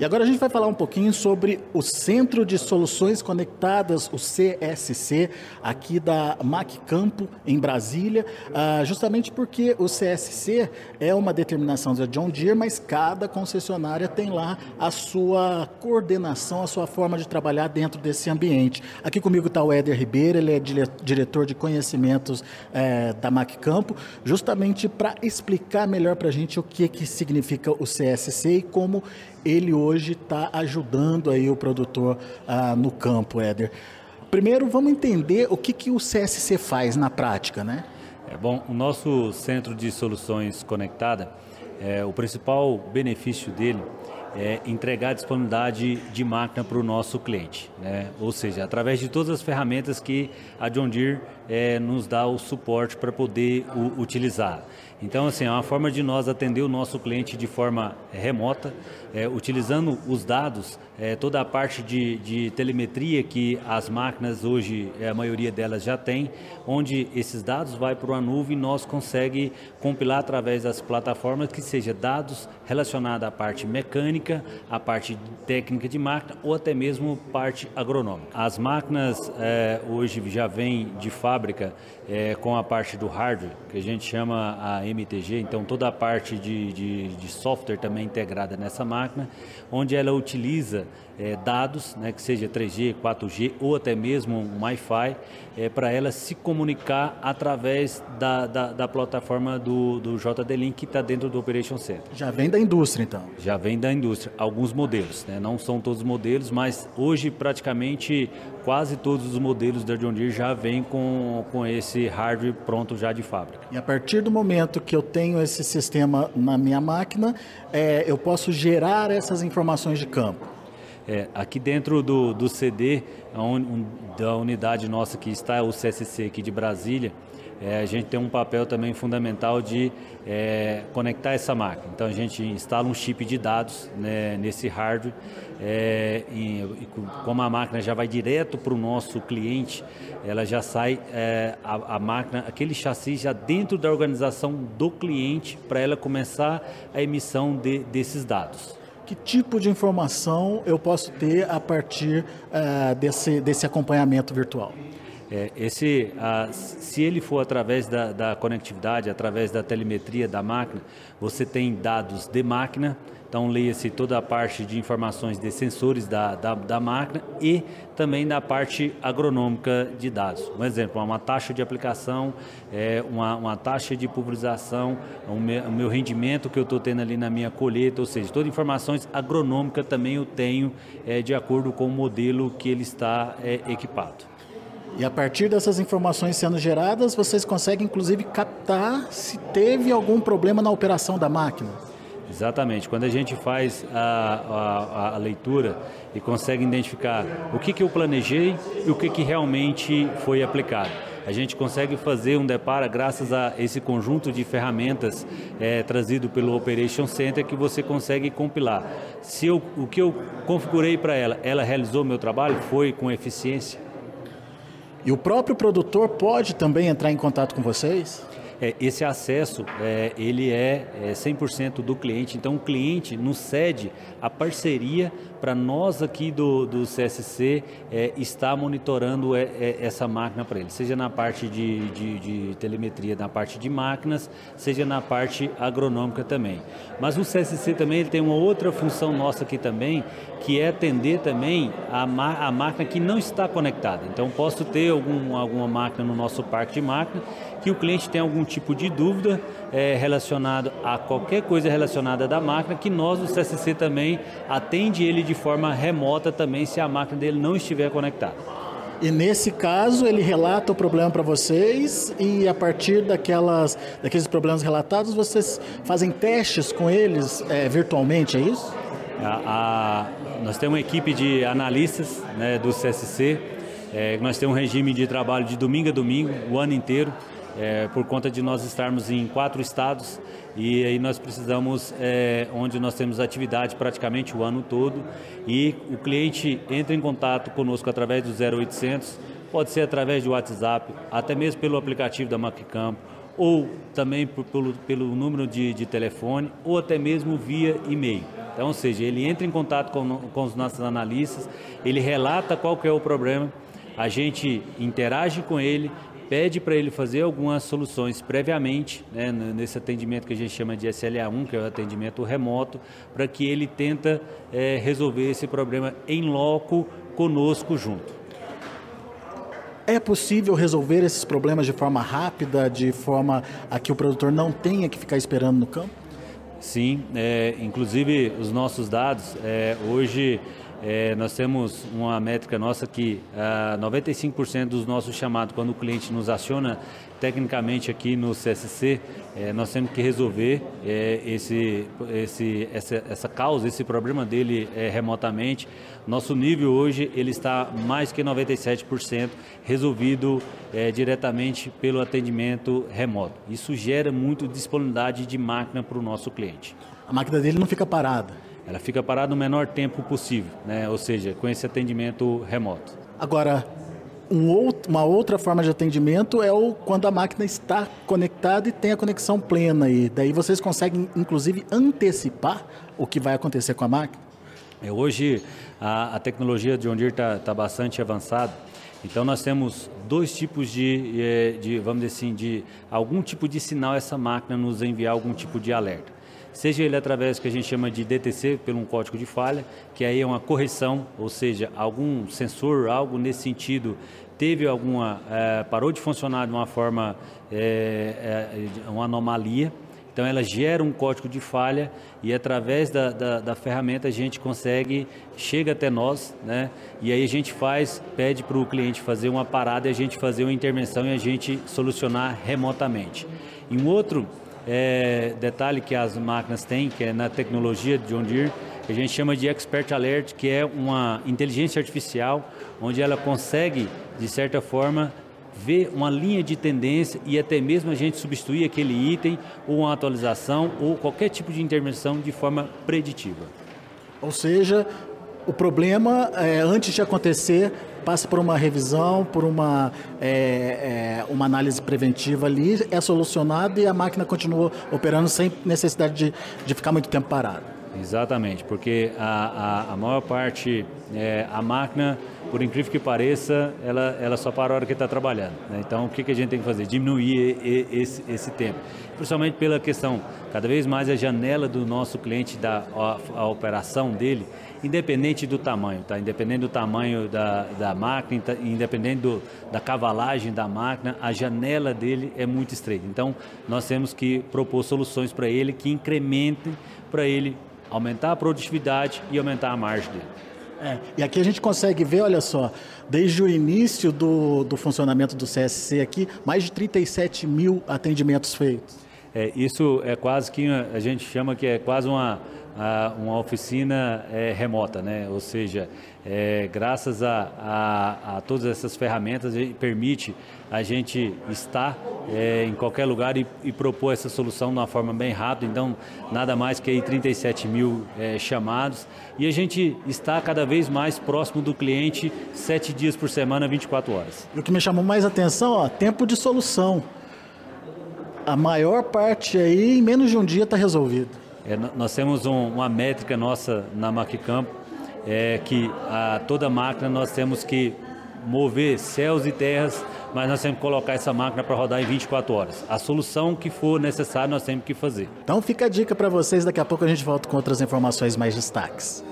E agora a gente vai falar um pouquinho sobre o Centro de Soluções Conectadas, o CSC, aqui da MAC Campo, em Brasília, uh, justamente porque o CSC é uma determinação da John Deere, mas cada concessionária tem lá a sua coordenação, a sua forma de trabalhar dentro desse ambiente. Aqui comigo está o Éder Ribeiro, ele é diretor de conhecimentos é, da MAC Campo, justamente para explicar melhor para a gente o que, que significa o CSC e como ele hoje está ajudando aí o produtor ah, no campo, Éder. Primeiro, vamos entender o que, que o CSC faz na prática, né? É bom, o nosso Centro de Soluções Conectada, é, o principal benefício dele é, entregar disponibilidade de máquina para o nosso cliente. Né? Ou seja, através de todas as ferramentas que a John Deere é, nos dá o suporte para poder o, utilizar. Então, assim, é uma forma de nós atender o nosso cliente de forma remota, é, utilizando os dados, é, toda a parte de, de, telemetria que as máquinas hoje, é, a maioria delas já tem, onde esses dados vai para uma nuvem e nós consegue compilar através das plataformas que seja dados relacionados à parte mecânica, à parte técnica de máquina ou até mesmo parte agronômica. As máquinas é, hoje já vêm de fábrica é, com a parte do hardware, que a gente chama a MTG, então toda a parte de, de, de software também integrada nessa máquina, onde ela utiliza é, dados, né, que seja 3G, 4G ou até mesmo um Wi-Fi, é, para ela se comunicar através da, da, da plataforma do, do JD-Link que está dentro do Operation Center. Já vem da indústria, então? Já vem da indústria, alguns modelos, né, não são todos os modelos, mas hoje praticamente quase todos os modelos da John Deere já vêm com, com esse hardware pronto já de fábrica. E a partir do momento que eu tenho esse sistema na minha máquina, é, eu posso gerar essas informações de campo. É, aqui dentro do, do CD, da unidade nossa que está o CSC aqui de Brasília, é, a gente tem um papel também fundamental de é, conectar essa máquina. Então a gente instala um chip de dados né, nesse hardware, é, e, e, como a máquina já vai direto para o nosso cliente, ela já sai é, a, a, máquina, aquele chassi já dentro da organização do cliente para ela começar a emissão de, desses dados que tipo de informação eu posso ter a partir uh, desse, desse acompanhamento virtual? É, esse, uh, se ele for através da, da, conectividade, através da telemetria da máquina, você tem dados de máquina, então leia-se toda a parte de informações de sensores da, da, da, máquina e também da parte agronômica de dados. Um exemplo, uma taxa de aplicação, é, uma, uma taxa de pulverização, o meu, o meu rendimento que eu estou tendo ali na minha colheita, ou seja, todas informações agronômicas também eu tenho é, de acordo com o modelo que ele está é, equipado. E a partir dessas informações sendo geradas, vocês conseguem inclusive captar se teve algum problema na operação da máquina. Exatamente. Quando a gente faz a, a, a leitura e consegue identificar o que, que eu planejei e o que, que realmente foi aplicado. A gente consegue fazer um depara graças a esse conjunto de ferramentas é, trazido pelo Operation Center que você consegue compilar. Se eu, o que eu configurei para ela, ela realizou meu trabalho, foi com eficiência? E o próprio produtor pode também entrar em contato com vocês? É, esse acesso é, ele é, é 100% do cliente, então o cliente nos cede a parceria para nós aqui do, do CSC é, estar monitorando é, é, essa máquina para ele, seja na parte de, de, de, telemetria, na parte de máquinas, seja na parte agronômica também. Mas o CSC também ele tem uma outra função nossa aqui também, que é atender também a, a máquina que não está conectada. Então posso ter algum, alguma máquina no nosso parque de máquina que o cliente tem algum tipo de dúvida é, relacionado a qualquer coisa relacionada da máquina, que nós, do CSC, também atende ele de forma remota também, se a máquina dele não estiver conectada. E nesse caso, ele relata o problema para vocês e a partir daquelas, daqueles problemas relatados, vocês fazem testes com eles é, virtualmente, é isso? A, a, nós temos uma equipe de analistas né, do CSC, é, nós temos um regime de trabalho de domingo a domingo, o ano inteiro é, por conta de nós estarmos em quatro estados e aí nós precisamos, é, onde nós temos atividade praticamente o ano todo e o cliente entra em contato conosco através do 0800, pode ser através do WhatsApp, até mesmo pelo aplicativo da MacCampo ou também pelo, pelo número de, de telefone, ou até mesmo via e-mail. Então, ou seja, ele entra em contato com, com os nossos analistas, ele relata qual que é o problema, a gente interage com ele, pede para ele fazer algumas soluções previamente, né, nesse atendimento que a gente chama de SLA1, que é o atendimento remoto, para que ele tenta é, resolver esse problema em loco conosco junto. É possível resolver esses problemas de forma rápida, de forma a que o produtor não tenha que ficar esperando no campo? Sim, é, inclusive os nossos dados, é, hoje é, nós temos uma métrica nossa que ah, 95% dos nossos chamados, quando o cliente nos aciona tecnicamente aqui no CSC, é, nós temos que resolver é, esse, esse, essa, essa causa, esse problema dele é, remotamente. Nosso nível hoje ele está mais que 97% resolvido é, diretamente pelo atendimento remoto. Isso gera muito disponibilidade de máquina para o nosso cliente. A máquina dele não fica parada ela fica parada no menor tempo possível, né? ou seja, com esse atendimento remoto. Agora, um outro, uma outra forma de atendimento é o quando a máquina está conectada e tem a conexão plena. E daí vocês conseguem, inclusive, antecipar o que vai acontecer com a máquina? É, hoje, a, a tecnologia de John Deere está tá bastante avançada. Então nós temos dois tipos de, eh, de, vamos dizer assim, de algum tipo de sinal essa máquina nos enviar algum tipo de alerta seja ele através do que a gente chama de DTC, pelo um código de falha, que aí é uma correção, ou seja, algum sensor, algo nesse sentido, teve alguma, é, parou de funcionar de uma forma, é, é, uma anomalia, então ela gera um código de falha e através da, da, da, ferramenta a gente consegue, chega até nós, né? E aí a gente faz, pede para o cliente fazer uma parada e a gente fazer uma intervenção e a gente solucionar remotamente. E um outro é, detalhe que as máquinas têm, que é na tecnologia de John Deere, que a gente chama de Expert Alert, que é uma inteligência artificial, onde ela consegue, de certa forma, ver uma linha de tendência e até mesmo a gente substituir aquele item ou uma atualização ou qualquer tipo de intervenção de forma preditiva. Ou seja, o problema, é, antes de acontecer, passa por uma revisão, por uma, é, é, uma análise preventiva ali, é solucionado e a máquina continua operando sem necessidade de, de ficar muito tempo parada. Exatamente, porque a, a, a maior parte, é, a máquina, por incrível que pareça, ela, ela só para a hora que está trabalhando. Né? Então, o que, que a gente tem que fazer? Diminuir esse, esse tempo. Principalmente pela questão, cada vez mais a janela do nosso cliente, da a, a operação dele, independente do tamanho, tá? Independente do tamanho da, da máquina, independente do, da cavalagem da máquina, a janela dele é muito estreita. Então, nós temos que propor soluções para ele que incrementem para ele aumentar a produtividade e aumentar a margem dele. É, e aqui a gente consegue ver, olha só, desde o início do, do funcionamento do CSC aqui, mais de 37 mil atendimentos feitos. É, isso é quase que a gente chama que é quase uma uma oficina é, remota, né? ou seja, é, graças a, a, a, todas essas ferramentas, permite a gente estar é, em qualquer lugar e, e, propor essa solução de uma forma bem rápida. Então, nada mais que aí 37 mil é, chamados e a gente está cada vez mais próximo do cliente, sete dias por semana, 24 horas. E o que me chamou mais atenção, ó, tempo de solução. A maior parte aí, em menos de um dia, está resolvido. É, nós temos um, uma métrica nossa na Maquicampo, é que a toda máquina nós temos que mover céus e terras, mas nós temos que colocar essa máquina para rodar em 24 horas. A solução que for necessária nós temos que fazer. Então fica a dica para vocês, daqui a pouco a gente volta com outras informações mais destaques.